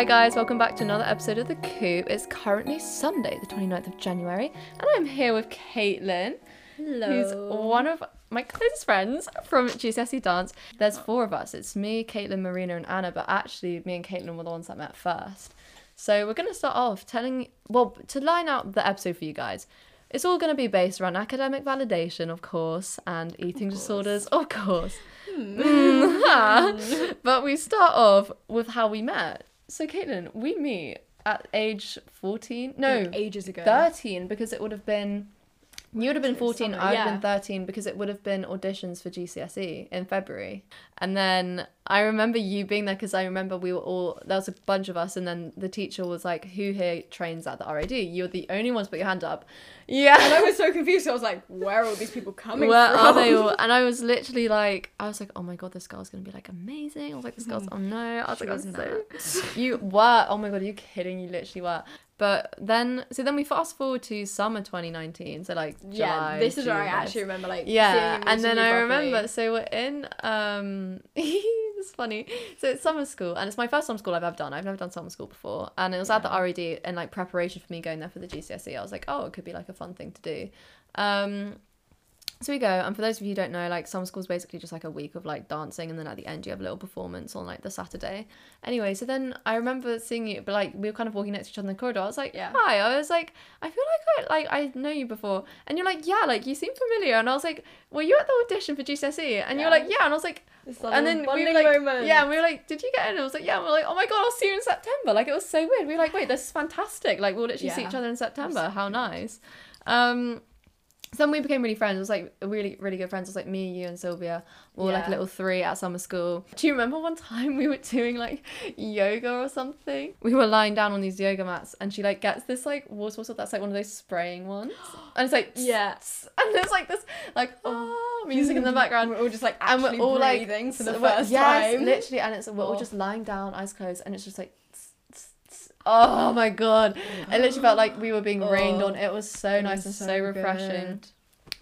Hi guys, welcome back to another episode of The Coop. It's currently Sunday, the 29th of January, and I'm here with Kaitlin, who's one of my closest friends from GCSE dance. There's four of us. It's me, Kaitlin, Marina, and Anna, but actually me and Kaitlin were the ones that met first. So we're gonna start off telling well, to line out the episode for you guys. It's all going to be based around academic validation, of course, and eating disorders, of course. Mm. but we start off with how we met. So, Kaitlin, we meet at age 14. No, Like ages ago. 13, because it would have been. You would have been 14, I would yeah. have been 13 because it would have been auditions for GCSE in February. And then I remember you being there because I remember we were all, there was a bunch of us, and then the teacher was like, Who here trains at the RAD? You're the only ones put your hand up. Yeah. And I was so confused. I was like, where are all these people coming Where from? are they all? And I was literally like, I was like, oh my god, this girl's gonna be like amazing. I was like, this girl's, oh no. I was She like, was so. You were, oh my god, are you kidding? You literally were. But then, so then we fast forward to summer 2019. So like, Yeah, July, this is where I actually remember like yeah, seeing and then I properly. remember. So we're in. Um, it's funny. So it's summer school, and it's my first summer school I've ever done. I've never done summer school before, and it was at the RAD, in like preparation for me going there for the GCSE. I was like, oh, it could be like a fun thing to do. Um, so we go, and for those of you who don't know, like summer school is basically just like a week of like dancing, and then at the end you have a little performance on like the Saturday. Anyway, so then I remember seeing you, but like we were kind of walking next to each other in the corridor. I was like, Yeah. hi. I was like, I feel like I like I know you before, and you're like, yeah, like you seem familiar, and I was like, were you at the audition for GCSE? And you're like, yeah, and I was like, and then we were like, moment. yeah, and we were like, did you get in? And I was like, yeah. And we are like, oh my god, I'll see you in September. Like it was so weird. We were like, wait, this is fantastic. Like we'll literally see each other in September. How nice. Um, so then we became really friends. It was like really, really good friends. It was like me, you, and Sylvia. We were like a little three at summer school. Do you remember one time we were doing like yoga or something? We were lying down on these yoga mats, and she like gets this like water bottle that's like one of those spraying ones, and it's like Yeah. and there's like this like oh ah, music in the background We're all just like and we're all like breathing for the first yes, time. literally, and it's we're all Oh. just lying down, eyes closed, and it's just like. Oh my god! It literally felt like we were being rained Oh. on. It was so It nice was and so, so refreshing. good.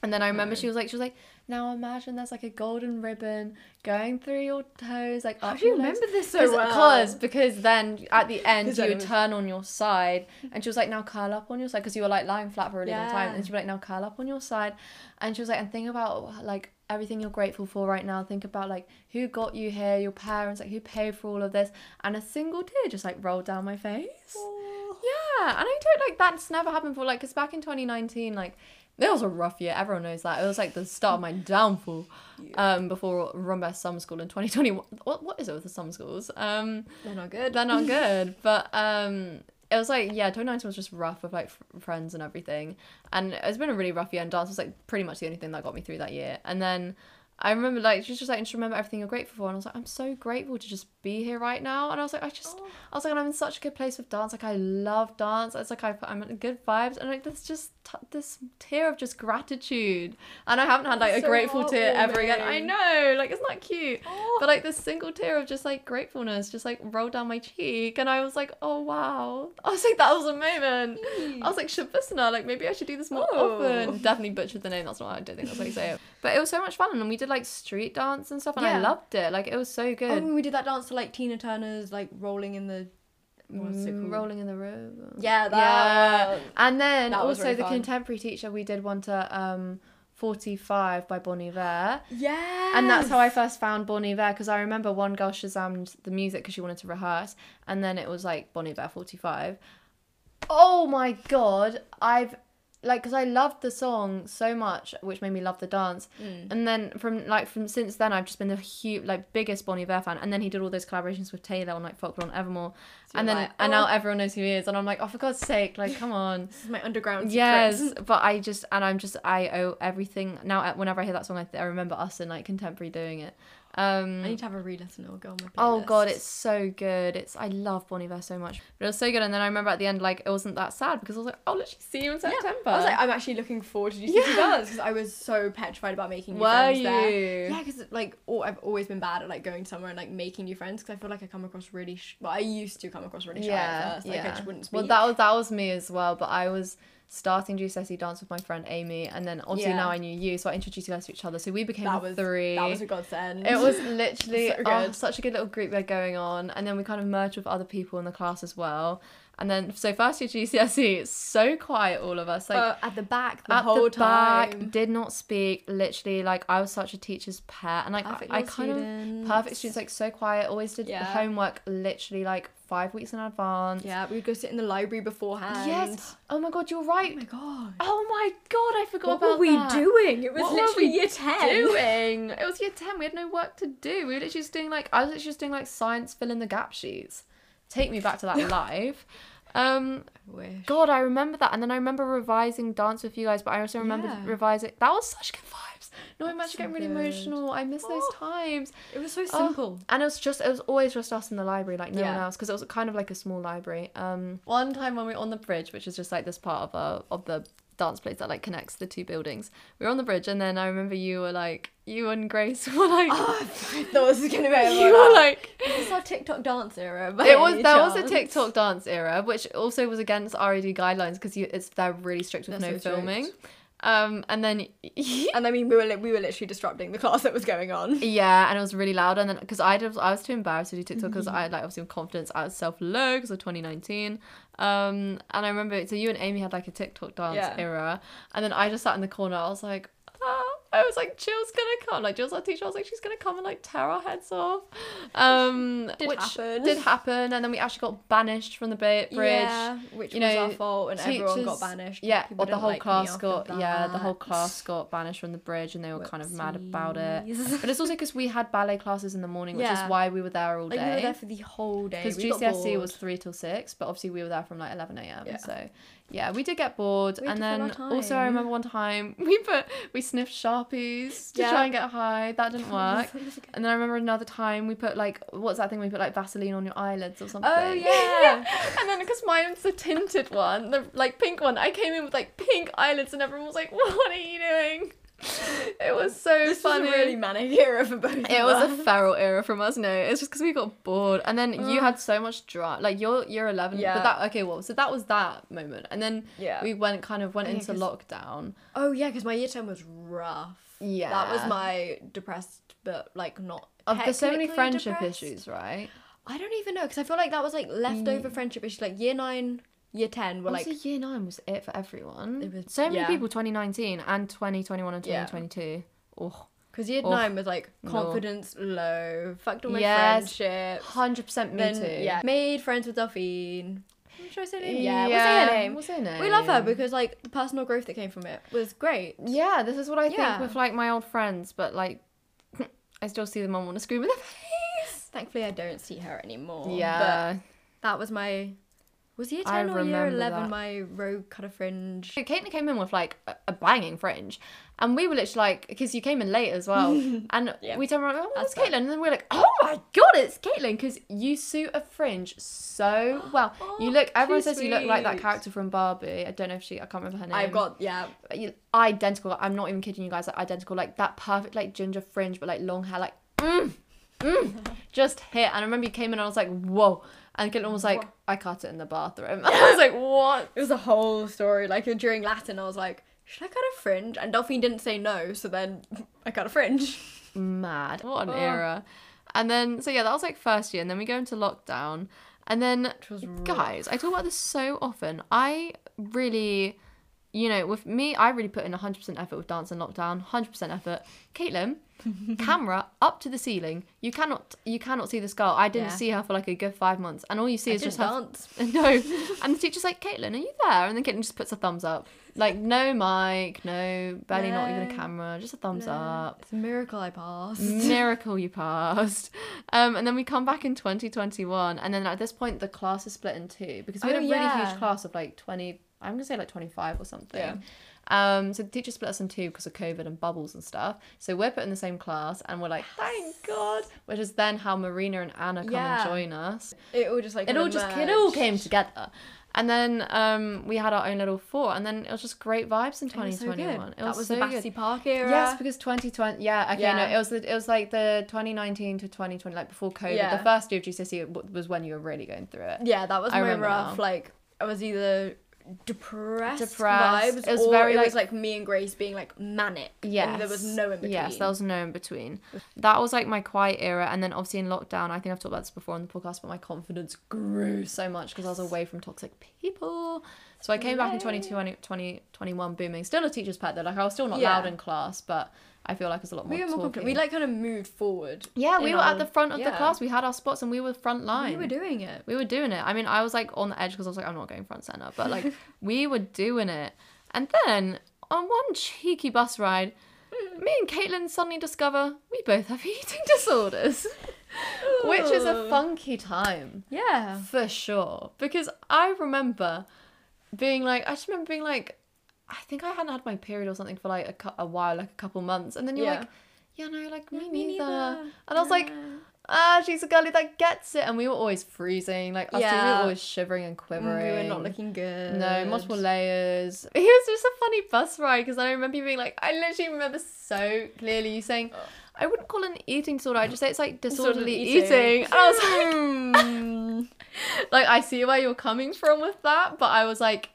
And then I remember she was like, she was like, now imagine there's like a golden ribbon going through your toes, like How do you legs. remember this so well? Because because then at the end you would turn on your side, and she was like, now curl up on your side because you were like lying flat for a really long time, and she was like, now curl up on your side, and she was like, and think about like everything you're grateful for right now. Think about like who got you here, your parents, like who paid for all of this, and a single tear just like rolled down my face. Yeah, and I don't like that's never happened before. Like, cause back in 2019, like it was a rough year. Everyone knows that. It was like the start of my downfall. Um, before Rambert Summer School in 2021. What what is it with the summer schools? Um, They're not good. they're not good. But um, it was like yeah, 2019 was just rough with like f- friends and everything, and it's been a really rough year. And dance was like pretty much the only thing that got me through that year. And then. I remember like she was just like just remember everything you're grateful for and I was like I'm so grateful to just be here right now and I was like I just oh. I was like I'm in such a good place with dance like I love dance it's like I, I'm in good vibes and like that's just t- this tear of just gratitude. And I haven't had like a So grateful tear ever again. I know like it's not cute? Oh. but like this single tear of just like gratefulness just like rolled down my cheek and I was like oh wow. I was like that was a moment. I was like Shavusna like maybe I should do this more Oh. often. Definitely butchered the name that's not I don't think that's how you say it but it was so much fun and we did like street dance and stuff and I loved it. Like it was so Oh, good. When we did that dance to like Tina Turner's like rolling in the what's it Mm, called? rolling in the river Yeah, that yeah and then that also really the fun. contemporary teacher we did one to um 45 by Bon Iver Yeah. and that's how I first found Bon Iver because I remember one girl shazammed the music because she wanted to rehearse, and then it was like Bon Iver 45. Oh my god, I've like because I loved the song so much, which made me love the dance, Mm. and then from like from since then I've just been the huge like biggest Bon Iver fan, and then he did all those collaborations with Taylor on like Folklore and Evermore, So and then like, and now "Oh." everyone knows who he is, and I'm like, oh for God's sake, like come on. This is my underground Yes, secrets. but I just and I'm just I owe everything now. uh, Whenever I hear that song, I, th- I remember us and like contemporary doing it. Um, I need to have a re-listen. It'll go on my playlist. oh god, it's so good. It's I love Bon Iver so much, but it was so good. And then I remember at the end, like it wasn't that sad because I was like, oh, let's see you in Yeah. September. I was like, I'm actually looking forward to GCSE Yeah. dance because I was so petrified about making new were friends you? there. Yeah, because like oh, I've always been bad at like going somewhere and like making new friends because I feel like I come across really. Sh- well, I used to come across really shy at first. Like I just wouldn't speak. Well, that was that was me as well. But I was starting GCSE dance with my friend Amy, and then obviously Yeah. now I knew you, so I introduced you guys to each other. So we became that was three. That was a godsend. It was literally So oh, such a good little group we had going on, and then we kind of merged with other people in the class as well. And then so first year GCSE, it's so quiet, all of us. Like Uh, at the back the at whole the back, time. did not speak. Literally, like I was such a teacher's pet, and like I, Perfect I little kind of perfect students, like so quiet. Always did Yeah. homework literally like five weeks in advance. Yeah, we'd go sit in the library beforehand. Yes. Oh my god, you're right. Oh my god. Oh my god, I forgot What about that. What were we doing? It was What were literally we year 10. doing? It was year 10. We had no work to do. We were literally just doing like, I was literally just doing like science fill in the gap sheets. Take me back to that live. Um, I. God, I remember that. And then I remember revising dance with you guys, but I also remember Yeah. revising. That was such good vibes. No, I'm actually so getting really good. emotional. I miss those Oh. times. It was so Oh, simple. and it was just, it was always just us in the library, like no one else, because it was kind of like a small library. Um, one time when we were on the bridge, which is just like this part of a of the dance place that like connects the two buildings, we were on the bridge, and then I remember you were like, you and Grace were like, I thought this was gonna be you were like, Is this our TikTok dance era? it was there was a? TikTok dance era, which also was against RAD guidelines because you it's they're really strict with They're no so strict. filming. Um, and then And I mean, we were li- we were literally disrupting the class that was going on. Yeah, and it was really loud. And then because I did, I was too embarrassed to do TikTok because I like obviously with confidence. I was self low because of 2019. Um, and I remember so you and Amy had like a TikTok dance Yeah. era, and then I just sat in the corner. I was like. I was like, Jill's gonna come. Like, Jill's our teacher. I was like, she's gonna come and like tear our heads off. Um, Did which happen. did happen, and then we actually got banished from the ba- bridge. Yeah, which You was know, our fault, and everyone got banished. Yeah, or the whole like class got yeah, the whole class got banished from the bridge, and they were kind of mad about it. Whoopsies. But it's also because we had ballet classes in the morning, which Yeah. is why we were there all day. Like we were there for the whole day. Because GCSE was three till six, but obviously we were there from like eleven a.m. Yeah. So yeah, we did get bored, We and then also I remember one time we put we sniffed sharpies to Yeah. try and get high. That didn't work. and then I remember another time we put like what's that thing we put like Vaseline on your eyelids or oh, something. Oh yeah. And then because mine's the tinted one, the like pink one, I came in with like pink eyelids, and everyone was like, "What are you doing?" It was so this funny. was a really manic era for both. it was a feral era from us. No, it's just because we got bored, and then you had so much drama. Like you're you're eleven, Yeah. but that okay. Well, so that was that moment, and then Yeah. we went kind of went into lockdown. Oh yeah, because my year ten was rough. Yeah, That was my depressed, but like not. Of there's so many friendship depressed. issues, right? I don't even know because I feel like that was like leftover mm. friendship issues. Like year nine, year ten were like year nine was it for everyone. It was- so many yeah. people, 2019 and 2021 and Yeah. 2022. Oh, because year Oh, nine was like no. confidence low, fucked all my Yes. friendships. 100% me then too. yeah, made friends with Delphine. Should I say her name? Yeah, we'll say her name. What's her name? We love her because like the personal growth that came from it was great. Yeah, this is what I think Yeah. with like my old friends, but like I still see them on want to scream in their face. Thankfully, I don't see her anymore. Yeah. but that was my. Was year I ten or year eleven? that. My rogue cut a fringe. So Kaitlin came in with like a, a banging fringe, and we were literally like, because you came in late as well, and Yeah. we turned around, oh, that's Kaitlin, and then we are like, oh my god, it's Kaitlin, because you suit a fringe so well. you Oh, look, everyone says you look like that character from Barbie. I don't know if she, I can't remember her name. I've got yeah. you- identical. I'm not even kidding you guys. Like identical, like that perfect like ginger fringe, but like long hair, like mm, mm, just hit. And I remember you came in and I was like, whoa. And Kaitlin was like, Wha- I cut it in the bathroom. I was like, what? It was a whole story. Like during Latin, I was like, should I cut a fringe? And Delphine didn't say no, so then I cut a fringe. Mad. What an Oh. era. And then so yeah, that was like first year, and then we go into lockdown. And then guys, I talk about this so often. I really you know, with me, I really put in 100% effort with dance and lockdown. 100% effort. Kaitlin, camera up to the ceiling. You cannot, you cannot see this girl. I didn't Yeah. see her for like a good five months, and all you see I is just didn't her. dance. No, and the teacher's like, Kaitlin, are you there? And then Kaitlin just puts a thumbs up, like no mic, no, barely not even a camera, just a thumbs No, up. It's a miracle I passed. Miracle you passed. Um, and then we come back in 2021, and then at this point the class is split in two because we had Oh, a really huge class of like 20. I'm gonna say like 25 or something. Yeah. Um, so the teacher split us in two because of COVID and bubbles and stuff. So we're put in the same class, and we're like, thank God. Which is then how Marina and Anna come Yeah. and join us. It all just like It all just it all came together. And then um, we had our own little four, and then it was just great vibes in It was so 2021. good. It that was, was so the. Battersea Park era. Yes, because 2020. Yeah, okay, no, it was the, it was like the 2019 to 2020, like before COVID. Yeah. The first year of GCSE was when you were really going through it. Yeah, that was I very rough. now. Like I was either depressed, Depressed. vibes. It was very, it like- was like me and Grace being like manic. Yes. And there was no in between. Yes, there was no in between. That was like my quiet era. And then obviously in lockdown, I think I've talked about this before on the podcast, but my confidence grew so much because I was away from toxic people. So I came back in 2020, 2021 booming. Still a teacher's pet though. Like I was still not Yeah. loud in class, but I feel like it's a lot more we were more talking. confident. We like kind of moved forward. yeah, we in were our- at the front of the yeah. class. We had our spots and we were front line. We were doing it. We were doing it. I mean, I was like on the edge because I was like, I'm not going front center, but like we were doing it. And then on one cheeky bus ride, me and Kaitlin suddenly discover we both have eating disorders, which is a funky time Yeah. for sure. Because I remember being like, I just remember being like, I think I hadn't had my period or something for like a, cou- a while, like a couple months, and then you're Yeah. like, yeah, no, like me, Yeah, me neither. neither. And I was like, ah, she's a girlie that gets it. And we were always freezing. Like, us two, we were always shivering and Mm, quivering. we were not looking good. No, multiple layers. It was just a funny bus ride because I remember you being like, I literally remember so clearly you saying, I wouldn't call it an eating disorder. I'd just say it's like disorderly Disorderly eating. eating. And I was like, like, I see where you're coming from with that, but I was like,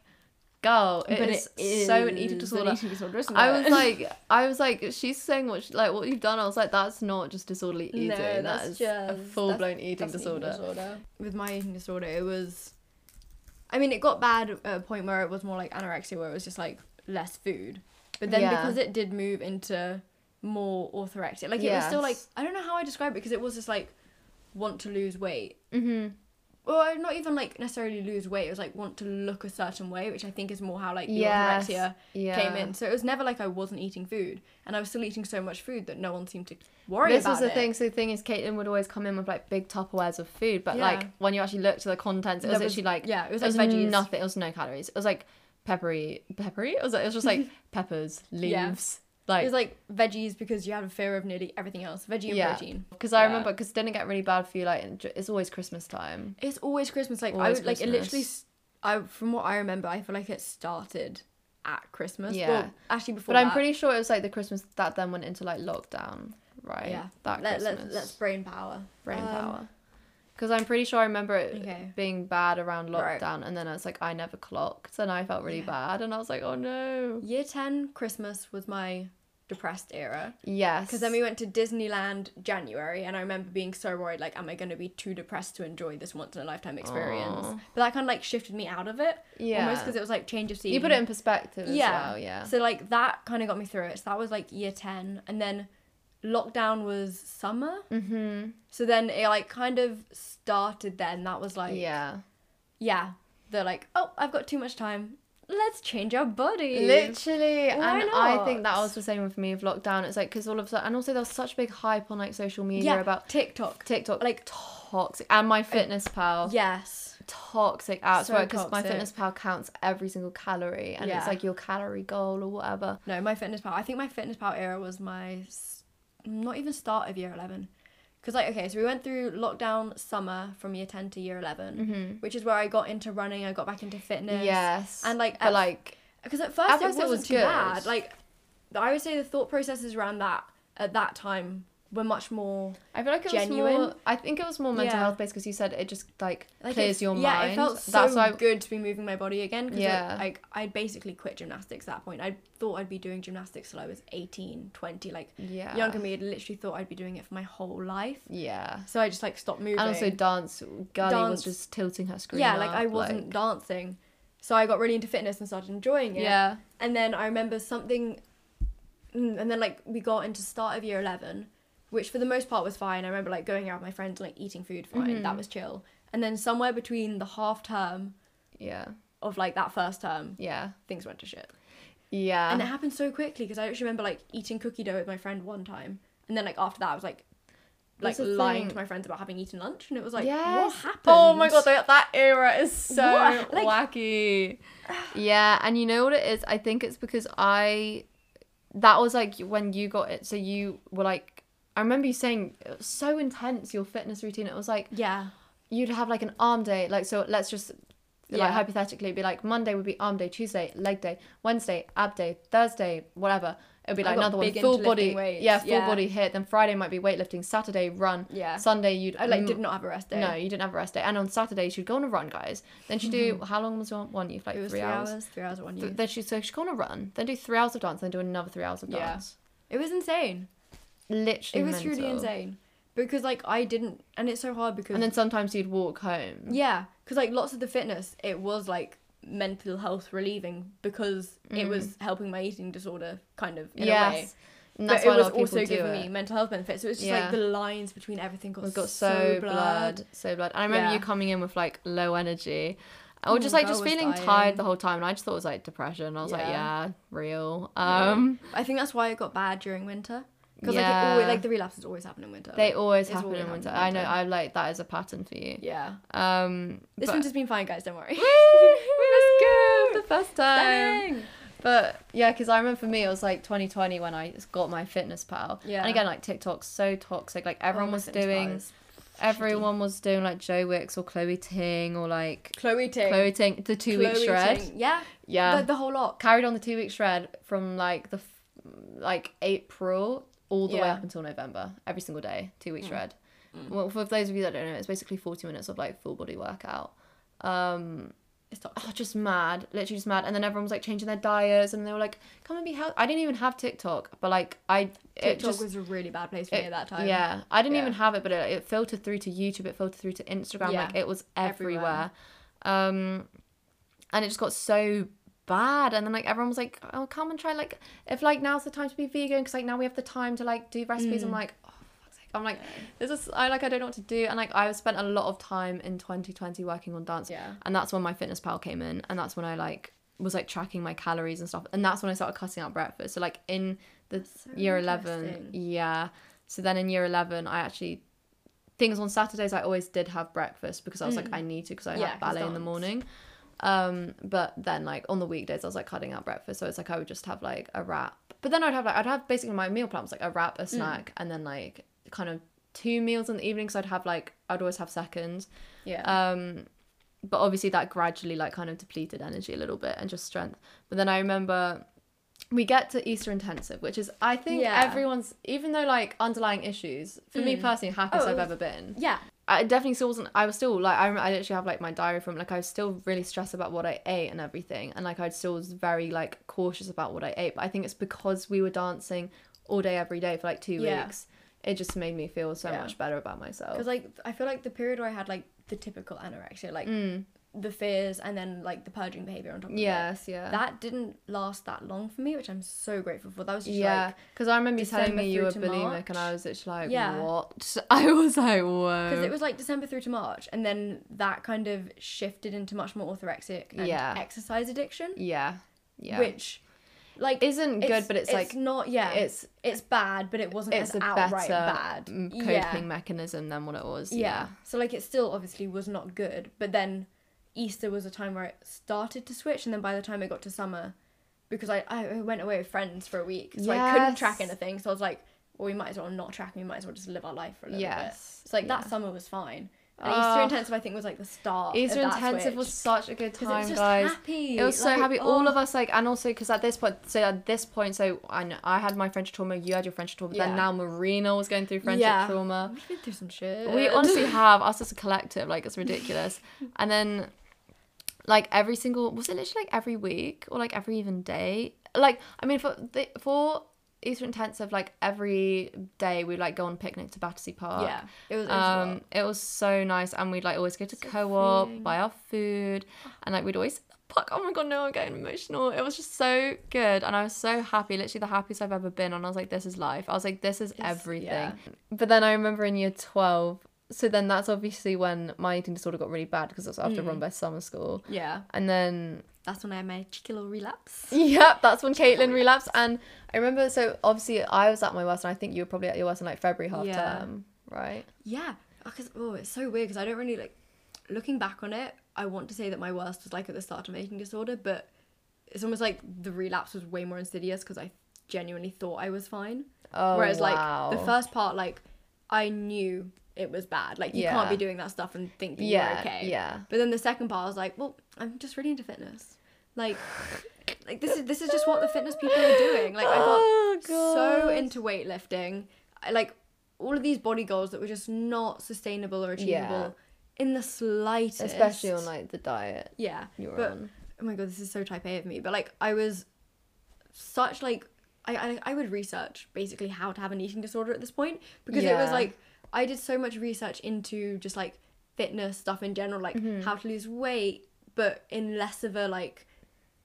girl, But it's so an eating is disorder. eating disorder, isn't I was like, I was like, she's saying what, she, like, what you've done. I was like, that's not just disorderly eating. No, that that's is a full blown eating That's an disorder. With my eating disorder, it was. I mean, it got bad at a point where it was more like anorexia, where it was just like less food. But then Yeah. because it did move into more orthorexia, like it was still like I don't know how I describe it because it was just like want to lose weight. Mm-hmm. Well, not even like necessarily lose weight. It was like want to look a certain way, which I think is more how like the Yes. orthorexia Yeah. came in. So it was never like I wasn't eating food, and I was still eating so much food that no one seemed to worry this about was the it. thing. So the thing is, Kaitlin would always come in with like big Tupperwares of food, but Yeah. like when you actually looked at the contents, it was was- literally like yeah, it was it was veggies. nothing. It was no calories. It was like peppery, peppery. It was like, it was just like peppers, Yeah. Leaves, It like was like veggies because you had a fear of nearly everything else. Veggie and Yeah. protein. because I Yeah. remember because it didn't it get really bad for you. Like it's always Christmas time. It's always Christmas. Like I Always would like it literally. Christmas. I from what I remember, I feel like it started at Christmas. Yeah. Well, actually before. But I'm pretty sure it was like the Christmas that then went into like lockdown, right? Yeah. that Let, Christmas. let, let's brain power. brain Um, power. Because I'm pretty sure I remember it Okay. being bad around Right. lockdown, and then I was like, I never clocked, and I felt really Yeah. bad, and I was like, oh no. Year ten Christmas was my depressed era Yes. because then we went to Disneyland January, and I remember being so worried. Like, am I going to be too depressed to enjoy this once in a lifetime experience? Aw. But that kind of like shifted me out of it. yeah. Almost because it was like change of scene. you put it in perspective as Yeah. well, yeah. So like that kind of got me through it. So that was like year 10 and then lockdown was summer. Mm-hmm. So then it like kind of started then. That was like yeah, yeah. they're like, "Oh, I've got too much time. Let's change our body. Literally, Why and I think that was the same with me with lockdown. It's like because all of a sudden, and also there was such big hype on like social media Yeah, about TikTok. TikTok, Like- toxic, and my fitness pal. Yes. toxic apps So right because my fitness pal counts every single calorie and Yeah. it's like your calorie goal or whatever No, my fitness pal. I think my fitness pal era was my not even start of year 11. Cuz like okay, so we went through lockdown summer from year 10 to year 11, mm-hmm. which is where I got into running, I got back into fitness. yes And like but at like Because at first, it first it wasn't was too good. bad. Like, I would say the thought processes around that at that time were much more I feel like it genuine. was more I think it was more mental Yeah. health based because you said it just like, like clears your yeah, mind it felt so that's why good to be moving my body again. Cause Yeah. It, like I'd basically quit gymnastics at that point. I thought I'd be doing gymnastics till I was 18, 20. Like yeah younger me, had literally thought I'd be doing it for my whole life. yeah So I just like stopped moving. and also dance Girlie was just tilting her screen yeah, like I wasn't dancing. So I got really into fitness and started enjoying it. yeah And then I remember something, mm, and then like we got into start of year 11, which for the most part was fine. I remember like going out with my friends and like eating food fine, that Mhm. was chill. And then somewhere between the half term yeah of like that first term, yeah things went to shit. yeah And it happened so quickly because I actually remember like eating cookie dough with my friend one time. And then like after that, I was like, like lying thing. to my friends about having eaten lunch. And it was like, Yes. what happened? Oh my god, that, that era is so Like- wacky. yeah, and you know what it is? I think it's because I that was like when you got it. So you were like, I remember you saying it was so intense your fitness routine. It was like Yeah. you'd have like an arm day. Like so, let's just Like hypothetically, be like Monday would be arm day, Tuesday leg day, Wednesday ab day, Thursday whatever. It'd be like another one full body, weights, yeah, full yeah. body hit. Then Friday might be weightlifting. Saturday run. Yeah. Sunday you'd I like did not have a rest day. No, you didn't have a rest day. And on Saturday she'd go on a run, guys. Then she'd do mm-hmm. how long was your one? You like it was three, hours. Three hours one Th- Then she'd so she'd go on a run, then do three hours of dance, then do another three hours of dance. Yeah. dance. It was insane. Literally, It was truly insane because like I didn't, and it's so hard because And then sometimes you'd walk home. yeah, because like lots of the fitness, it was like mental health relieving because it was helping my eating disorder kind of in a way. Mm. yes. And But that's it was lot of people also giving it. me mental health benefits. So it's just Yeah. like the lines between everything got, got so, so blurred. blood, so blurred. And I remember Yeah. you coming in with like low energy, or Oh just like just feeling dying. tired the whole time. And I just thought it was like depression. I was like, Yeah. yeah, real. Yeah. Um, I think that's why it got bad during winter. Because like, Yeah. always, like the relapses always happen in winter. they like, always happen always in winter. in I know. I like that as a pattern for you. yeah. Um, This but- winter's been fine, guys. Don't worry. Let's go for the first time. Dang. But yeah, because I remember for me, it was like 2020 when I got my fitness pal. Yeah. And again, like TikTok's so toxic. Like everyone Oh, was doing, everyone was doing like Joe Wicks or Chloe Ting or like Chloe Ting. Chloe Ting, the two week shred. Ting. Yeah. Yeah. The, the whole lot. Carried on the two week shred from like the f- like April all the way up until November, every single day, two week Mm. shred. Well, for those of you that don't know, it's basically 40 minutes of like full body workout. Um, It's oh, just mad, literally just mad. And then everyone was like changing their diets, and they were like, "Come and be healthy." I didn't even have TikTok, but like I, it TikTok just was a really bad place for me at that time. yeah, I didn't Yeah. even have it, but it, it filtered through to YouTube. It filtered through to Instagram. Yeah. Like it was everywhere. Everywhere. Um, and it just got so bad. And then like everyone was like, "Oh, come and try." Like if like now's the time to be vegan because like now we have the time to like do recipes. I'm Mm. like, oh, for fuck's sake. I'm like, this is I like I don't know what to do. And like I've spent a lot of time in 2020 working on dance Yeah. and that's when my fitness pal came in and that's when i like was like tracking my calories and stuff and that's when i started cutting out breakfast so like in the so year 11 yeah so then in year 11 i actually things on saturdays i always did have breakfast because i was like Mm. i need to because i Yeah, had 'cause ballet in the morning um but then like on the weekdays i was like cutting out breakfast so it's like i would just have like a wrap but then i'd have like i'd have basically my meal plan was like a wrap Mm. a snack and then like kind of two meals in the evening so i'd have like i'd always have seconds Yeah. um but obviously that gradually like kind of depleted energy a little bit and just strength but then i remember we get to easter intensive which is i think Yeah. everyone's even though like underlying issues for me Mm. personally happiest Oh, i've ever been yeah. I definitely still wasn't i was still like I, I literally have like my diary from like i was still really stressed about what i ate and everything and like i still was very like cautious about what i ate but i think it's because we were dancing all day every day for like two Yeah. weeks it just made me feel so Yeah. much better about myself Because like I feel like the period where I had like the typical anorexia, like mm. The fears and then like the purging behavior on top of it. yes yeah That didn't last that long for me, which I'm so grateful for. That was just Yeah, like because I remember you telling me you were bulimic, and I was literally like, Yeah. "What?" I was like, "Whoa!" because it was like December through to March, and then that kind of shifted into much more orthorexic and Yeah. exercise addiction, yeah, yeah, which like isn't good, but it's, like not yeah it's it's bad, but it wasn't it's as a outright better bad. coping yeah. mechanism than what it was. yeah. Yeah, So like it still obviously was not good, but then Easter was a time where it started to switch, and then by the time it got to summer, because I I went away with friends for a week, so I couldn't track anything. So I was like, well, we might as well not track. We might as well just live our life for a little bit. yes. So like yeah. that summer was fine. And Oh. Easter intensive, I think, was like the start. Easter of that intensive was such a good 'Cause it time, was just guys. happy. It was so like, happy. All oh. of us like, and also because at this point, so at this point, so I know I had my friendship trauma, you had your friendship trauma, but then Yeah. now Marina was going through friendship Yeah. trauma. We've been through some shit. We honestly have us as a collective, like it's ridiculous. and then, like every single was it literally like every week or like every even day? Like I mean, for the for Easter intensive, like every day we'd like go on picnic to Battersea Park. yeah, it was. It was Um, it was so nice, and we'd like always go to co-op, buy our food, and like we'd always fuck. Oh my god, no, I'm getting emotional. It was just so good, and I was so happy. Literally the happiest I've ever been. And I was like, this is life. I was like, this is It's- everything. yeah. But then I remember in year twelve. So then that's obviously when my eating disorder got really bad because it was after Mm. Rambert summer school, yeah, and then that's when I had my cheeky little relapse. Yep, that's when Kaitlin relapsed. And I remember, so obviously I was at my worst, and I think you were probably at your worst in like February half Yeah. term, right? Yeah, because oh, it's so weird because I don't really like looking back on it. I want to say that my worst was like at the start of my eating disorder, but it's almost like the relapse was way more insidious because I genuinely thought I was fine. Oh, Whereas wow. like the first part, like I knew it was bad. Like you Yeah. can't be doing that stuff and think that Yeah, you're okay. yeah. But then the second part, I was like, well, I'm just really into fitness. Like, like this is this is just what the fitness people are doing. Like I got Oh, so into weightlifting. I like all of these body goals that were just not sustainable or achievable yeah. in the slightest. Especially on like the diet yeah. you were but on. oh my god, this is so type A of me. But like I was such like I, I I would research basically how to have an eating disorder at this point because it was like I did so much research into just like fitness stuff in general, like Mm-hmm. how to lose weight, but in less of a like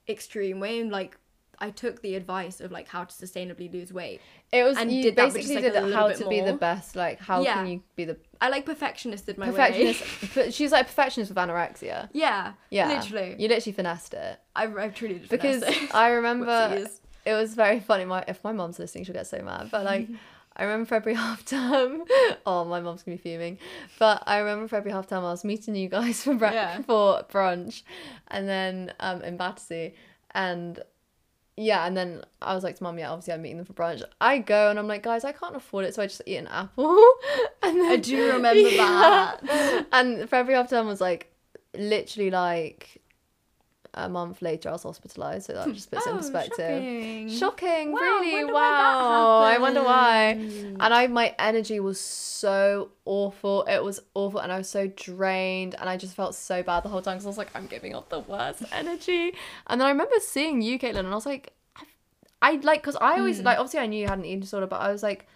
extreme way. And like I took the advice of like how to sustainably lose weight. It was and you did basically just, like, did it how to be the best. Like how Yeah. can you be the I like perfectionisted my way. perfectionist? but she's like perfectionist with anorexia. yeah, Yeah, literally. You literally finessed it I I truly did because. I remember it was very funny. My if my mom's listening, she'll get so mad. But like. I remember February half term. Oh, my mom's gonna be fuming. But I remember February half term. I was meeting you guys for bre- Yeah. for brunch, and then um in Battersea, and yeah, and then I was like to mum, yeah, obviously I'm meeting them for brunch. I go and I'm like, guys, I can't afford it, so I just eat an apple. and then, I do remember that. And February half term was like literally like a month later I was hospitalized, so that just puts it in Oh, perspective. shocking. Shocking, Wow, really. wow. I wonder why. And I my energy was so awful. It was awful and I was so drained and I just felt so bad the whole time because I was like, I'm giving off the worst energy. And then I remember seeing you, Kaitlin, and I was like, I, I like because I always like obviously I knew you had an eating disorder, but I was like,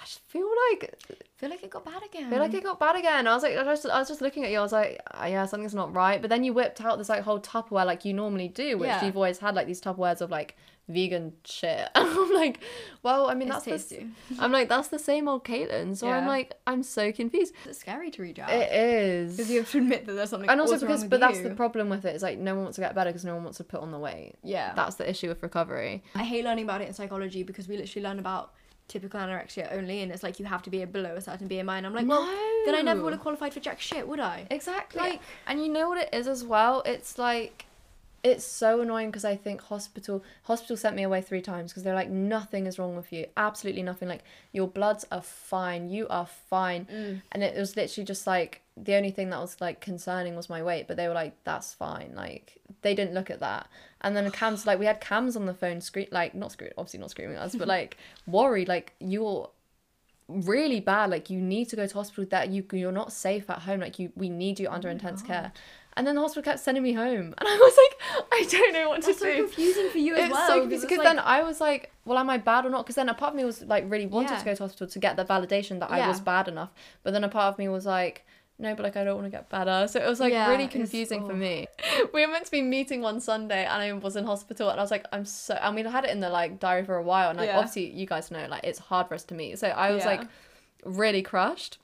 I just feel like feel like it got bad again. I feel like it got bad again. I was like, I was, I was just looking at you. I was like, "Ah, yeah, something's not right. But then you whipped out this like whole Tupperware like you normally do, which Yeah. you've always had like these Tupperwares of like vegan shit. And I'm like, well, I mean It's that's the, tasty. I'm like that's the same old Kaitlin. So I'm Yeah. like, I'm so confused. It's scary to read out. It is. Because you have to admit that there's something. and also because, but that's the problem with it. it. Is like no one wants to get better because no one wants to put on the weight. Yeah. That's the issue with recovery. I hate learning about it in psychology because we literally learn about typical anorexia only, and it's like you have to be below a certain BMI, and I'm like, well, then I never would have qualified for jack shit, would I? Exactly. Like- and you know what it is as well? It's like it's so annoying because I think hospital hospital sent me away three times because they're like nothing is wrong with you, absolutely nothing. Like your bloods are fine, you are fine, Mm. and it was literally just like the only thing that was like concerning was my weight, but they were like that's fine. Like they didn't look at that. And then CAMHS like we had CAMHS on the phone scream like not scream obviously not screaming at us, but like worried like you're really bad like you need to go to hospital that you you're not safe at home like you we need you Oh under intense care and then the hospital kept sending me home and i was like i don't know what That's to so do It's so confusing for you as it's well. so confusing because it's then i was like well am i bad or not because then a part of me was like really wanted Yeah. to go to hospital to get the validation that i was bad enough but then a part of me was like no, but like I don't want to get better. So it was like Yeah, really confusing for oh. me. We were meant to be meeting one Sunday and I was in hospital and I was like, I'm so and we'd had it in the like diary for a while and like Yeah. obviously you guys know like it's hard for us to meet. So I was Yeah. like really crushed.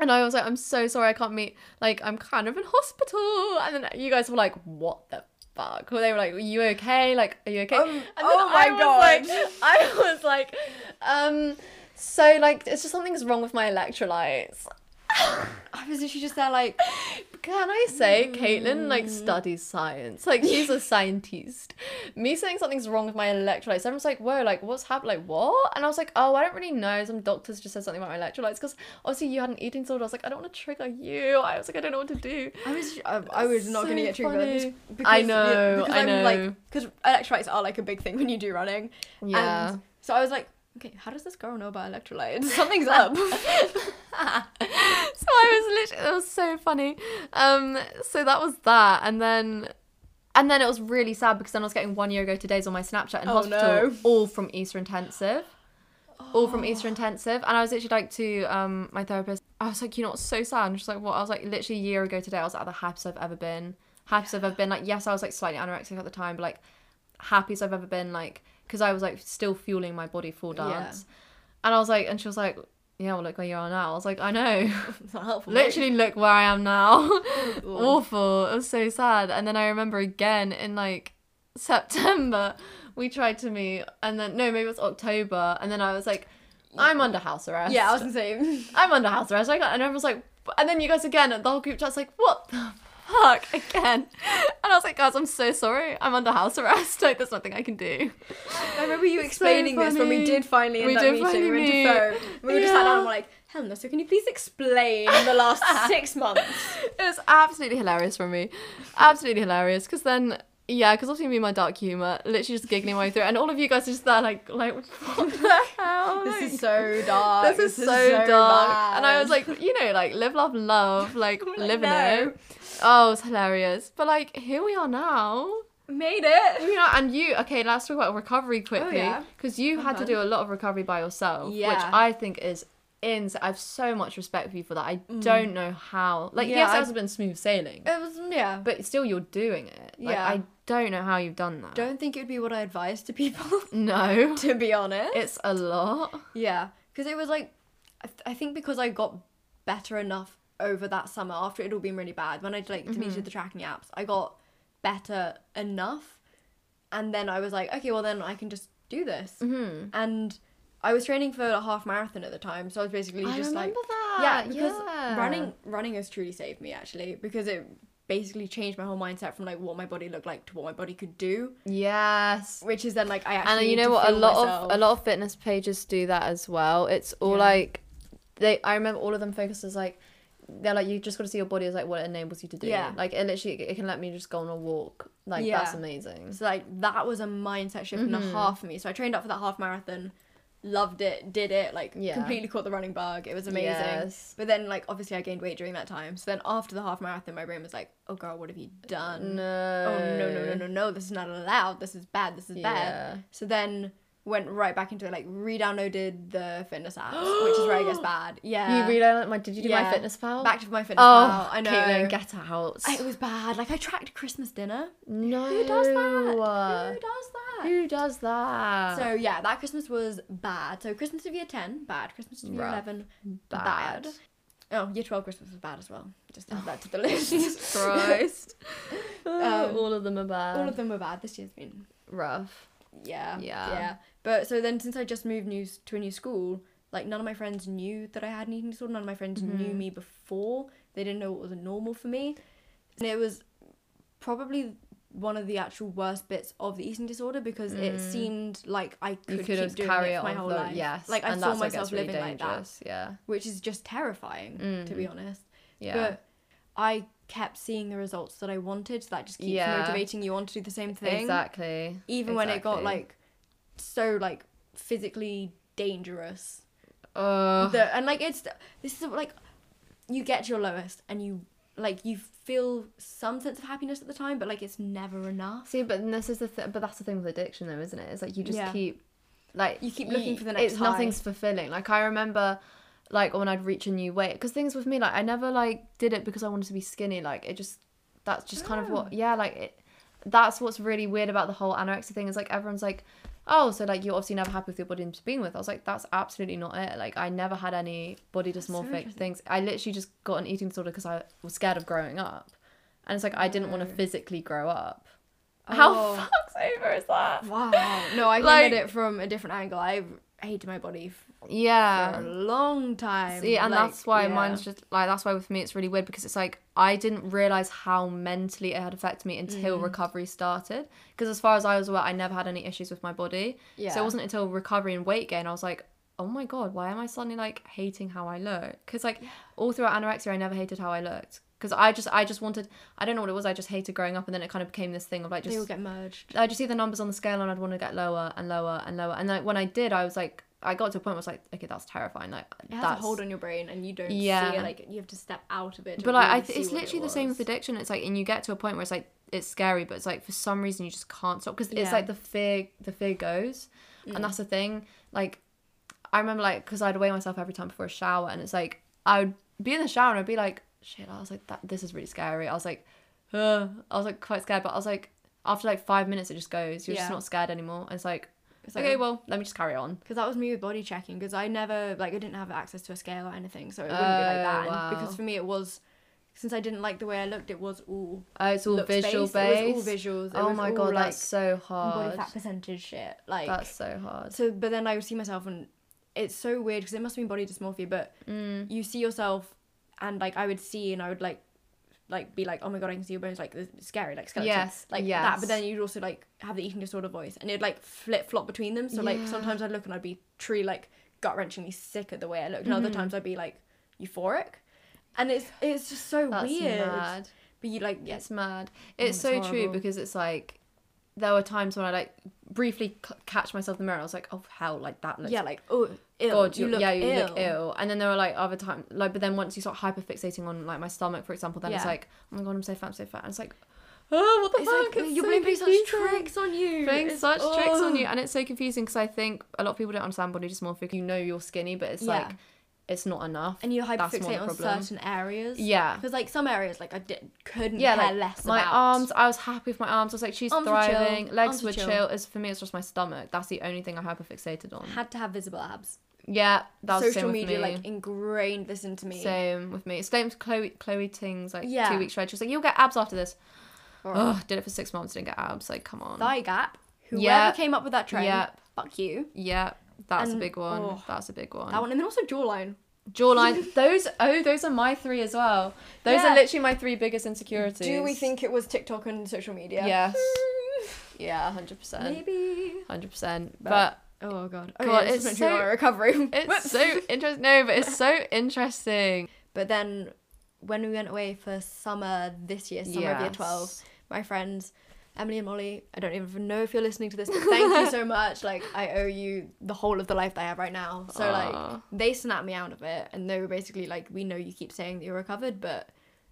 And I was like, I'm so sorry I can't meet. Like, I'm kind of in hospital. And then you guys were like, what the fuck? Well, they were like, are you okay? Like, are you okay? Um, and then oh my I was like, God. I was like, um, so like, it's just something's wrong with my electrolytes. I was literally just there like, Can I say Kaitlin Mm. like studies science? Like she's a scientist. Me saying something's wrong with my electrolytes, everyone's like, "Whoa, like what's happened? Like what?" And I was like, "Oh, I don't really know. Some doctors just said something about my electrolytes because obviously you had an eating disorder." I was like, "I don't want to trigger you." I was like, "I don't know what to do." I was, I, I was not So gonna get triggered. funny. because- I know, because I I'm know. like, because electrolytes are like a big thing when you do running. Yeah. And so I was like, okay, how does this girl know about electrolytes? Something's up. so I was literally it was so funny. Um so that was that and then and then it was really sad because then I was getting one year ago today's on my Snapchat in Oh, hospital no. all from Easter intensive. All from Easter intensive. And I was literally like to um my therapist, I was like, you know so sad? And she's like, what? I was like, literally a year ago today, I was at the happiest I've ever been. Happiest I've ever been. Like, yes, I was like slightly anorexic at the time, but like happiest I've ever been, like, because I was like still fueling my body Yeah. dance. And I was like, and she was like, yeah, well, look where you are now. I was like, I know. it's not helpful. mate. Literally, look where I am now. Awful. It was so sad. And then I remember again in like September, we tried to meet, and then no, maybe it was October, and then I was like, I'm under house arrest. Yeah, I was gonna say. I'm under house arrest. Like, and everyone was like, and then you guys again, the whole group chat's like, what the fuck? again. And I was like, guys, I'm so sorry. I'm under house arrest. Like, there's nothing I can do. I remember you explaining this when we did finally end We up meeting. finally we went to phone. We were just sat down and we're like, Helena, so can you please explain the last six months? It was absolutely hilarious for me. Absolutely hilarious. Because then, yeah, because obviously me and my dark humour, literally just giggling my way through it. And all of you guys are just there, like, like what the hell? This Like, is so dark. this is so, dark. bad. And I was like, you know, like live, love, love, like like, living no. it. Oh, it's hilarious. But like, here we are now. made it. You know, and you, okay, let's talk about recovery quickly. Oh, yeah. Because you had to do a lot of recovery by yourself, which I think is insane. I have so much respect for you for that. I don't know how. Like, Mm. Yeah, yes, it I- hasn't been smooth sailing, It was yeah. But still, you're doing it. Like, Yeah. I don't know how you've done that. don't think it would be what I advise to people. No. to be honest. It's a lot. Yeah, because it was like, I, th- I think because I got better enough over that summer after it all been really bad. When I like deleted the tracking apps, I got better enough, and then I was like, okay, well then I can just do this. Mm-hmm. And I was training for a half marathon at the time, so I was basically I just like, that. yeah, because yeah. running running has truly saved me actually because it basically changed my whole mindset from like what my body looked like to what my body could do, Yes. which is then like I actually and you know what a lot myself. of a lot of fitness pages do that as well it's all Yeah. like they i remember all of them focus as like they're like you just got to see your body as like what it enables you to do Yeah. like it literally it can let me just go on a walk like that's amazing So like that was a mindset shift and a Mhm. half for me. So I trained up for that half marathon, loved it, did it, like Yeah. completely caught the running bug. It was amazing. Yes. But then like obviously I gained weight during that time. So then after the half marathon, my brain was like, "Oh girl, what have you done? no Oh no no no no no! This is not allowed. This is bad. This is Yeah. bad." So then went right back into it. Like re-downloaded the fitness app, which is where it gets bad. Yeah. you really my did you do my fitness pal back to my fitness app. oh pal. I know. Kaitlin, get out it was bad. Like I tracked Christmas dinner. no Who does that? Who does that? Who does that So yeah, that Christmas was bad. So Christmas of year ten, bad. Christmas of year Rough. eleven, Bad. bad. Oh, year twelve Christmas was bad as well. Just add that to the list. Jesus Christ. Um, all of them are bad. All of them were bad. This year's been rough. yeah, Yeah. yeah. But so then, since I just moved new to a new school, like none of my friends knew that I had an eating disorder. None of my friends Mm-hmm. knew me before. They didn't know what was normal for me, and it was probably one of the actual worst bits of the eating disorder because it seemed like I could, Mm. Could keep have doing carry it my whole for- life. Yes, like I and saw myself really living like that, Yeah, which is just terrifying to be honest. yeah. But I kept seeing the results that I wanted, so that just keeps Yeah. motivating you on to do the same thing. Exactly. Even when it got like so like physically dangerous. Ugh. The, and like it's this is like you get to your lowest and you like you feel some sense of happiness at the time, but like it's never enough. See, but this is the th- but that's the thing with addiction, though, isn't it? It's like you just Yeah. keep like You keep looking y- for the next It's high. nothing's fulfilling. Like I remember, like when I'd reach a new weight, because things with me, like I never like did it because I wanted to be skinny. Like it just that's just kind of Oh. what yeah, like it. That's what's really weird about the whole anorexia thing is like everyone's like, oh, so like you're obviously never happy with your body to begin with. I was like, that's absolutely not it. Like I never had any body dysmorphic interesting. things. I literally just got an eating disorder because I was scared of growing up, and it's like I didn't want to Oh. physically grow up. How Oh. fuck's over is that? Wow. No, I Like- like, at it from a different angle. I hated my body f- for a long time. See, and Like, that's why yeah. mine's just like that's why with me it's really weird because it's like I didn't realize how mentally it had affected me until Mm. recovery started. Because as far as I was aware, I never had any issues with my body. yeah. So it wasn't until recovery and weight gain I was like, oh my god, why am I suddenly like hating how I look? Because like all throughout anorexia, I never hated how I looked. Because I just I just wanted I don't know what it was. I just hated growing up, and then it kind of became this thing of like they all just get merged. I just see the numbers on the scale and I'd want to get lower and lower and lower. And like when I did, I was like, I got to a point where I was like, okay, that's terrifying. Like It has that's a hold on your brain, and you don't Yeah. see it. Like you have to step out of it. But like I th- it's what it literally the same with addiction. It's like and you get to a point where it's like it's scary, but it's like for some reason you just can't stop because it's like the fear the fear goes, Mm. and that's the thing. Like I remember like because I'd weigh myself every time before a shower, and it's like I would be in the shower and I'd be like, shit. I was like that. This is really scary. I was like, uh, I was like quite scared, but I was like after like five minutes it just goes. You're just not scared anymore. And it's like It's okay, well let me just carry on. because that was me with body checking because I never like I didn't have access to a scale or anything, so it wouldn't be like Oh, that. Wow. because for me it was since I didn't like the way I looked, it was all Oh, it's all visual based. It was all visuals. It oh my all, god, like, that's so hard. body fat percentage shit. Like That's so hard. so, but then I would see myself and it's so weird because it must have been body dysmorphia, but Mm. you see yourself and like I would see and I would like like be like, oh my god, I can see your bones, like it's scary, like skeleton, Yes, like that. But then you'd also like have the eating disorder voice, and it'd like flip flop between them. So like sometimes I'd look and I'd be truly like gut wrenchingly sick at the way I looked, and other Mhm. times I'd be like euphoric, and it's it's just so That's weird. mad. But you like yeah, It's mad. Oh, It's it's so true because it's like there were times when I like briefly c- catch myself in the mirror. I was like, oh hell, like that looks. yeah, like oh, ill. God, you you look yeah, you ill. look ill. And then there were like other times, like, but then once you start hyperfixating on like my stomach, for example, then it's like, oh my god, I'm so fat, I'm so fat. And it's like, oh, what the It's fuck? like it's you're so playing such tricks on you. Playing It's- such tricks on oh. you, and it's so confusing because I think a lot of people don't understand body dysmorphia. You know you're skinny, but it's Yeah. like it's not enough. and you hyperfixate on certain areas. Yeah. Because like some areas, like I did, couldn't yeah, care like less my about. arms. I was happy with my arms. I was like, she's Arms were chill, thriving. Legs arms were chill. chill. It's for me, it's just my stomach. That's the only thing I hyperfixated on. had to have visible abs. Yeah, that was Social media me. like ingrained this into me. Same with me. Same with Chloe. Chloe Ting's like Yeah. two weeks straight. She was like, "You'll get abs after this." Ugh, did it for six months. Didn't get abs. Like, come on. thigh gap. Whoever Yeah. came up with that trend, Yeah. fuck you. Yep. that's And- a big one. oh, that's a big one. That one, and then also jawline. Jawline. those. Oh, those are my three as well. Those Yeah. are literally my three biggest insecurities. Do we think it was TikTok and social media? Yes. Yeah, hundred percent. Maybe. Hundred percent. But- Oh god. Oh, God, yeah, it's is meant to be so- recovery. it's so interesting. No, but it's so interesting. But then when we went away for summer this year, summer of year 12, my friends, Emily and Molly, I don't even know if you're listening to this, but thank you so much. Like, I owe you the whole of the life that I have right now. So, like, they snapped me out of it and they were basically like, we know you keep saying that you're recovered, but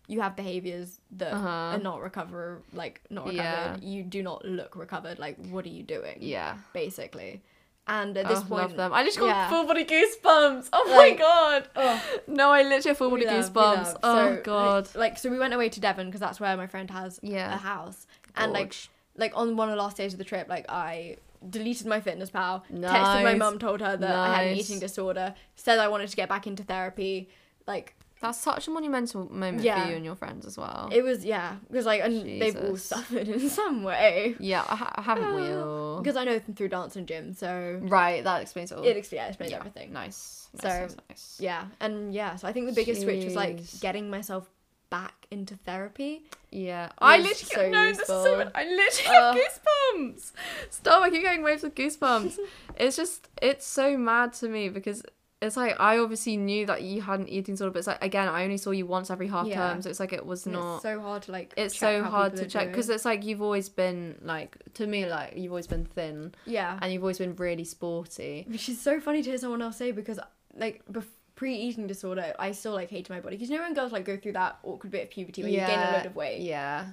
you have behaviors that Uh-huh. are not recover, like, not recovered. Yeah. You do not look recovered. Like, what are you doing? Yeah. Basically. And at this oh, point, love them. I just got yeah. full body goosebumps. Oh Like- my god. Oh, No, I literally full body love, goosebumps. Oh So, god. Like, like, so we went away to Devon because that's where my friend has Yeah. a house. And like like on one of the last days of the trip, like I deleted MyFitnessPal, texted my mum, told her that I had an eating disorder, said I wanted to get back into therapy. Like That's such a monumental moment Yeah. for you and your friends as well. it was yeah, because like and they've all suffered in some way. yeah, I ha- haven't we uh, all? Because I know them through dance and gym, so Right, that explains it all. it ex- yeah, explains Yeah, everything. Nice. nice, So, nice, nice. Yeah, and yeah, so I think the biggest switch was like getting myself back into therapy. Yeah, I literally so no, this is so useful. I literally have goosebumps. Stop! I keep getting waves of goosebumps. it's just it's so mad to me because it's like I obviously knew that you had an eating disorder, but it's like again I only saw you once every half Yeah. term, so it's like it was And not. it's so hard to like. It's so hard to check because it's like you've always been like to me like you've always been thin yeah, and you've always been really sporty. Which is so funny to hear someone else say because, like, bef- pre eating disorder, I still like hated my body. Because you know when girls like go through that awkward bit of puberty where you gain a load of weight, Yeah,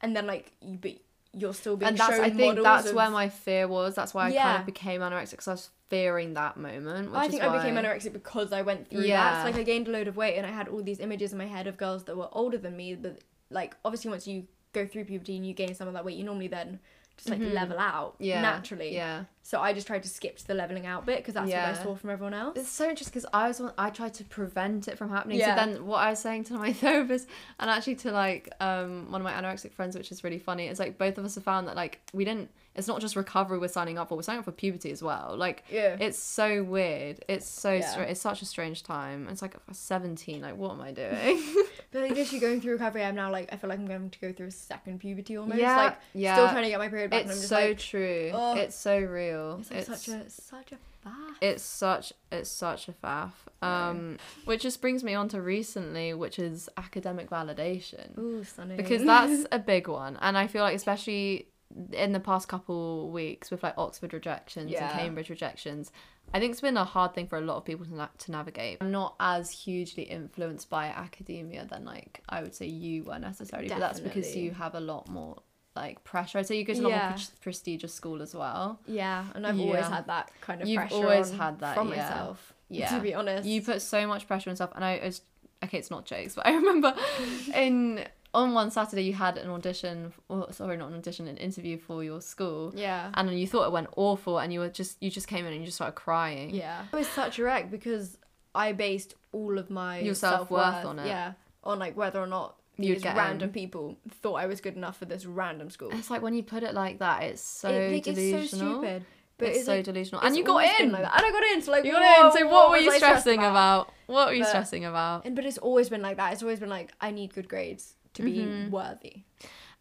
and then like you but you're still being and that's I think that's of- where my fear was. That's why I kind of became anorexic because I was fearing that moment. Which I think I became anorexic because I went through that. Yeah. So, like I gained a load of weight and I had all these images in my head of girls that were older than me. But like obviously once you go through puberty and you gain some of that weight, you normally then just like Mhm. level out yeah, naturally. Yeah, So I just tried to skip to the leveling out bit because that's what I saw from everyone else. it's so interesting because I was one, I tried to prevent it from happening. Yeah. So then what I was saying to my therapist and actually to like um one of my anorexic friends, which is really funny, is like both of us have found that like we didn't. It's not just recovery we're signing up for. We're signing up for puberty as well. Like Yeah. it's so weird. It's so Yeah. stra- it's such a strange time. It's like 17. Like what am I doing? But like, literally going through recovery, I'm now like I feel like I'm going to go through a second puberty almost. Yeah, Like yeah. still trying to get my period back. and I'm it's just so like, true. It's so real. it's like such a such a faff. it's such it's such a faff um which just brings me on to recently which is academic validation Ooh, stunning. because that's a big one and i feel like especially in the past couple weeks with like oxford rejections Yeah. and cambridge rejections i think it's been a hard thing for a lot of people to, na- to navigate i'm not as hugely influenced by academia than like i would say you were necessarily but that's because you have a lot more like pressure i'd say you go to a lot Yeah. more pre- prestigious school as well yeah, and I've always had that kind of You've pressure. always had that, from yeah. myself. Yeah. To be honest. you put so much pressure on yourself and i was okay it's not jokes but i remember in on one saturday you had an audition or sorry not an audition an interview for your school Yeah. and then you thought it went awful and you were just you just came in and you just started crying Yeah. It was such a wreck because I based all of my Your self-worth self-worth on it. Yeah. On like whether or not You'd these random in. people thought I was good enough for this random school. it's like when you put it like that it's so It- like, delusional It's so stupid. But it's, it's, so like, delusional and you got in like that. And I got in. So like you got in whoa, so what were you stressing about? what were you But- stressing about And but it's always been like that. It's always been like I need good grades to be Mm-hmm. worthy.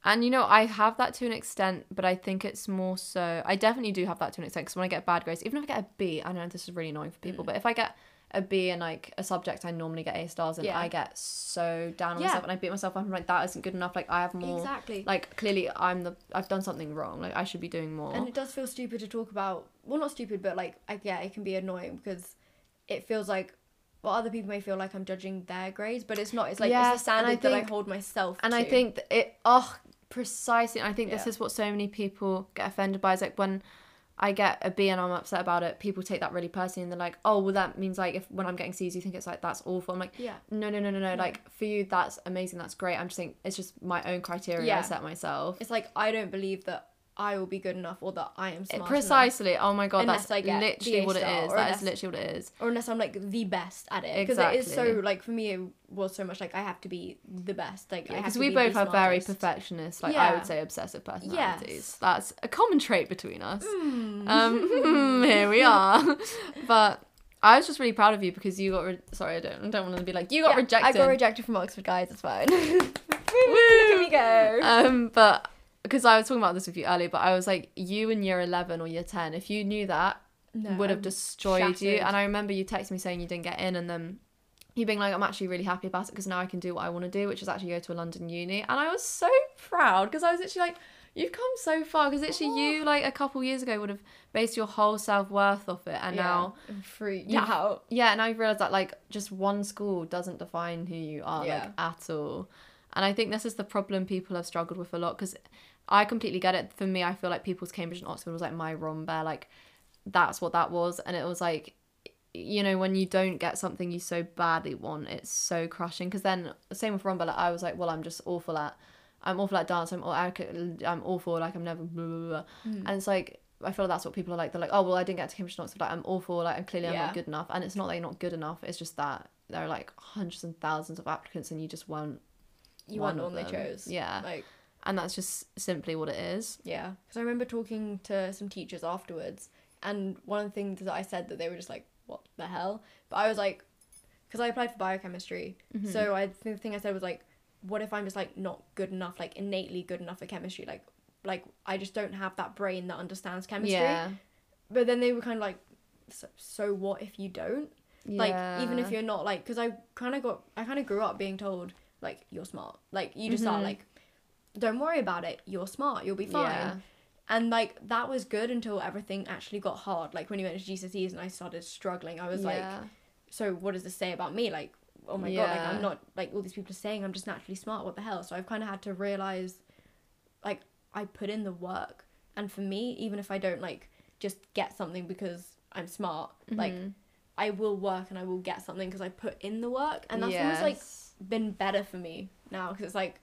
And you know, I have that to an extent, but I think it's more so. I definitely do have that to an extent because when I get bad grades, even if I get a B, I know this is really annoying for Mm. people, but if I get a B in like a subject I normally get A stars and Yeah. I get so down on Yeah. myself and I beat myself up. I'm like, that isn't good enough. Like, I have more. Exactly. Like, clearly, I'm the. I've done something wrong. Like, I should be doing more. And it does feel stupid to talk about. Well, not stupid, but like, I, yeah, it can be annoying because it feels like, well, other people may feel like I'm judging their grades, but it's not. It's like Yes, it's the and I standard that I hold myself. And to. I think that it oh precisely I think this is what so many people get offended by is like when I get a B and I'm upset about it, people take that really personally and they're like, Oh, well that means like if when I'm getting C's you think it's like that's awful. I'm like, Yeah. No no no no no, like for you that's amazing, that's great. I'm just saying it's just my own criteria I set myself. it's like I don't believe that I will be good enough or that I am It- smart enough. precisely. Oh my god, Unless that's I get literally what it is. That is unless- literally what it is. or unless I'm like the best at it because it is so like for me it was so much like I have to be the best like I Because to we be both have very perfectionist, like I would say obsessive personalities. Yes. That's a common trait between us. Hmm. Um, here we are. But I was just really proud of you because you got. Re- Sorry, I don't. I don't want to be like you got Yeah, rejected. I got rejected from Oxford guys it's fine look at me go um, but because I was talking about this with you earlier, but I was like, you in year eleven or year ten, if you knew that, No, would have destroyed you. And I remember you texting me saying you didn't get in, and then you being like, I'm actually really happy about it because now I can do what I want to do, which is actually go to a London uni. And I was so proud because I was actually like, you've come so far because literally you oh. like a couple years ago would have based your whole self worth off it, and Yeah, now. Freaked You've- out Yeah, and I realized that like just one school doesn't define who you are Yeah. like at all. And I think this is the problem people have struggled with a lot because I completely get it. For me, I feel like people's Cambridge and Oxford was like my rom. Like that's what that was, and it was like, you know, when you don't get something you so badly want, it's so crushing. Because then same with Rambert, like I was like, well, I'm just awful at, I'm awful at dance. I'm I'm awful. Like I'm never. Blah, blah, blah. Hmm. And it's like I feel like that's what people are like. They're like, oh well, I didn't get to Cambridge and Oxford. Like I'm awful. Like I'm clearly I'm not good enough. And it's not that you're not good enough. It's just that there are like hundreds and thousands of applicants, and you just weren't. you weren't the one they chose Yeah. like And that's just simply what it is. Yeah, because I remember talking to some teachers afterwards, and one of the things that I said that they were just like, "What the hell?" But I was like, because I applied for biochemistry, Mm-hmm. so I think the thing I said was like, "What if I'm just like not good enough, like innately good enough for chemistry, like like I just don't have that brain that understands chemistry." Yeah. But then they were kind of like, "So, so what if you don't?" Like even if you're not like, because I kind of got, I kind of grew up being told like you're smart, like you just are Mhm. like, don't worry about it, you're smart, you'll be fine. Yeah. And like that was good until everything actually got hard. Like when you went to GCSEs and I started struggling, I was like, so what does this say about me? Like, oh my god, like I'm not like all these people are saying I'm just naturally smart. What the hell? So I've kind of had to realize, like, I put in the work, and for me, even if I don't like just get something because I'm smart, like Mhm. I will work and I will get something because I put in the work, and that's almost like been better for me now because it's like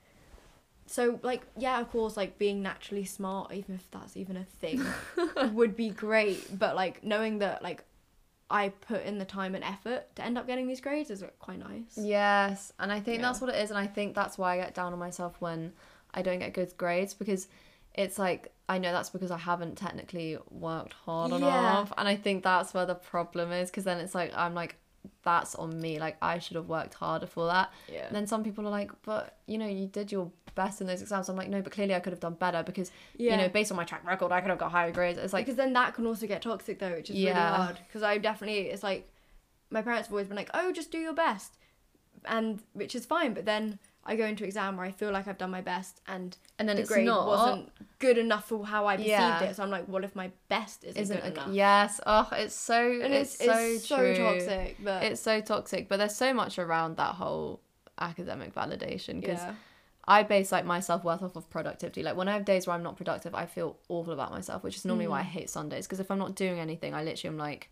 so like yeah of course like being naturally smart even if that's even a thing would be great but like knowing that like i put in the time and effort to end up getting these grades is like, quite nice Yes, and I think Yeah. that's what it is, and I think that's why I get down on myself when I don't get good grades because it's like I know that's because I haven't technically worked hard Yeah. enough, and I think that's where the problem is because then it's like I'm like that's on me, like I should have worked harder for that. yeah And then some people are like, but you know, you did your best in those exams. I'm like, no, but clearly I could have done better because yeah you know, based on my track record, I could have got higher grades. It's like because then that can also get toxic though which is Yeah. really hard because i definitely it's like my parents have always been like oh just do your best and which is fine but then I go into exam where I feel like I've done my best and and then the it's grade not wasn't good enough for how I perceived Yeah. it. So I'm like, what if my best isn't, isn't good enough? yes oh it's so and it's, it's, so it's so true toxic. But it's so toxic but there's so much around that whole academic validation because yeah, i base like my self-worth off of productivity. Like when i have days where i'm not productive i feel awful about myself which is normally why i Mm. hate sundays because if i'm not doing anything i literally am like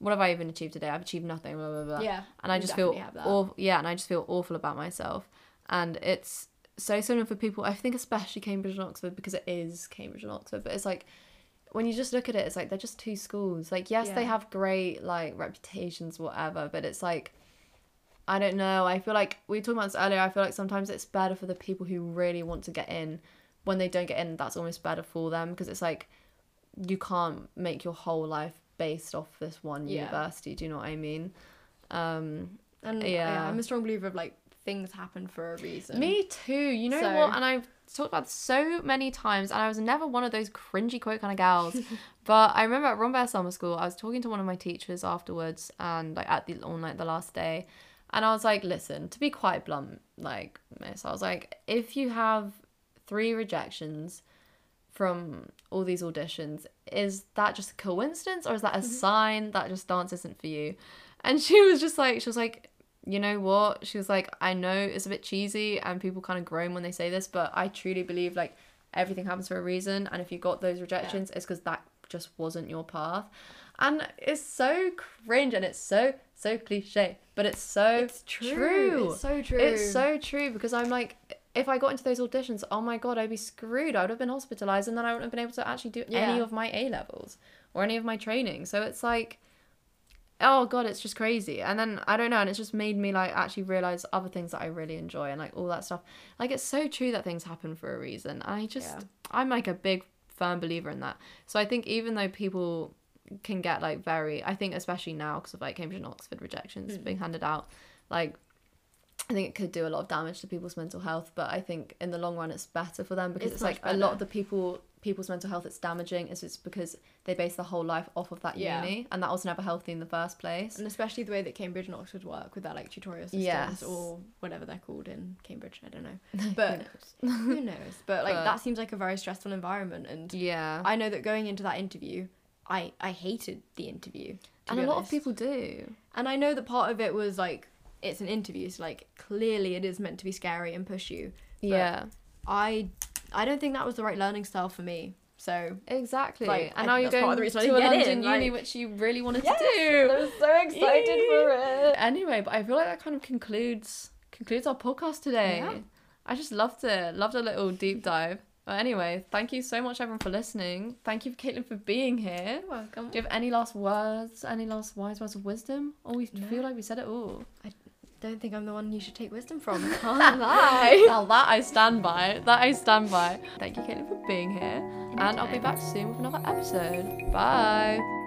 what have i even achieved today? I've achieved nothing blah blah blah yeah, and i just feel definitely have that. awful yeah and i just feel awful about myself. And it's so similar for people i think especially cambridge and oxford because it is cambridge and oxford but it's like when you just look at it it's like they're just two schools. Like yes they have great like reputations whatever but it's like i don't know i feel like we talked about this earlier i feel like sometimes it's better for the people who really want to get in when they don't get in that's almost better for them because it's like you can't make your whole life based off this one Yeah. university do you know what i mean um And Yeah. yeah. I'm a strong believer of like things happen for a reason. Me too. You know So- what? And I've talked about this so many times, and I was never one of those cringy quote kind of gals. but I remember at Rambert Summer School, I was talking to one of my teachers afterwards, and like at the on like the last day, and I was like, "Listen, to be quite blunt, like miss, I was like, if you have three rejections." From all these auditions, is that just a coincidence or is that a mm-hmm. sign that just dance isn't for you? And she was just like, she was like, you know what? She was like, I know it's a bit cheesy and people kind of groan when they say this, but I truly believe like everything happens for a reason. And if you got those rejections, it's because that just wasn't your path. And it's so cringe and it's so, so cliche, but it's so It's true. It's so true. It's so true because I'm like, if I got into those auditions, oh my god, I'd be screwed. I would have been hospitalized and then I wouldn't have been able to actually do any of my A levels or any of my training. So it's like, oh god, it's just crazy. And then I don't know, and it's just made me like actually realize other things that I really enjoy and like all that stuff. Like it's so true that things happen for a reason. I just, Yeah. I'm like a big firm believer in that. So I think even though people can get like very, I think especially now because of like Cambridge and Oxford rejections Mm. being handed out, like I think it could do a lot of damage to people's mental health, but I think in the long run it's better for them because It's it's, like much a lot of the people people's mental health it's damaging is it's because they base their whole life off of that Yeah. uni and that was never healthy in the first place. and especially the way that Cambridge and Oxford work with their like tutorial systems Yes. or whatever they're called in Cambridge. I don't know, Who but knows? who knows? But like But- that seems like a very stressful environment, and yeah. I know that going into that interview, I I hated the interview. and a lot of people do. And I know that part of it was like it's an interview, so like clearly it is meant to be scary and push you. But yeah. I I don't think that was the right learning style for me. So Exactly. Like, and I- now you're going of the reason I to a London in, uni, like- which you really wanted Yes, to do. I was so excited for it. Anyway, but I feel like that kind of concludes concludes our podcast today. Yeah. I just loved it. Loved a little deep dive. But anyway, thank you so much everyone for listening. Thank you Kaitlin for being here. You're welcome. Do you have any last words? Any last wise words of wisdom? Or we No. feel like we said it all. I don't think I'm the one you should take wisdom from. Can't lie. now that I stand by. That I stand by. Thank you, Kaitlin, for being here. And I'll be back soon with another episode. Bye.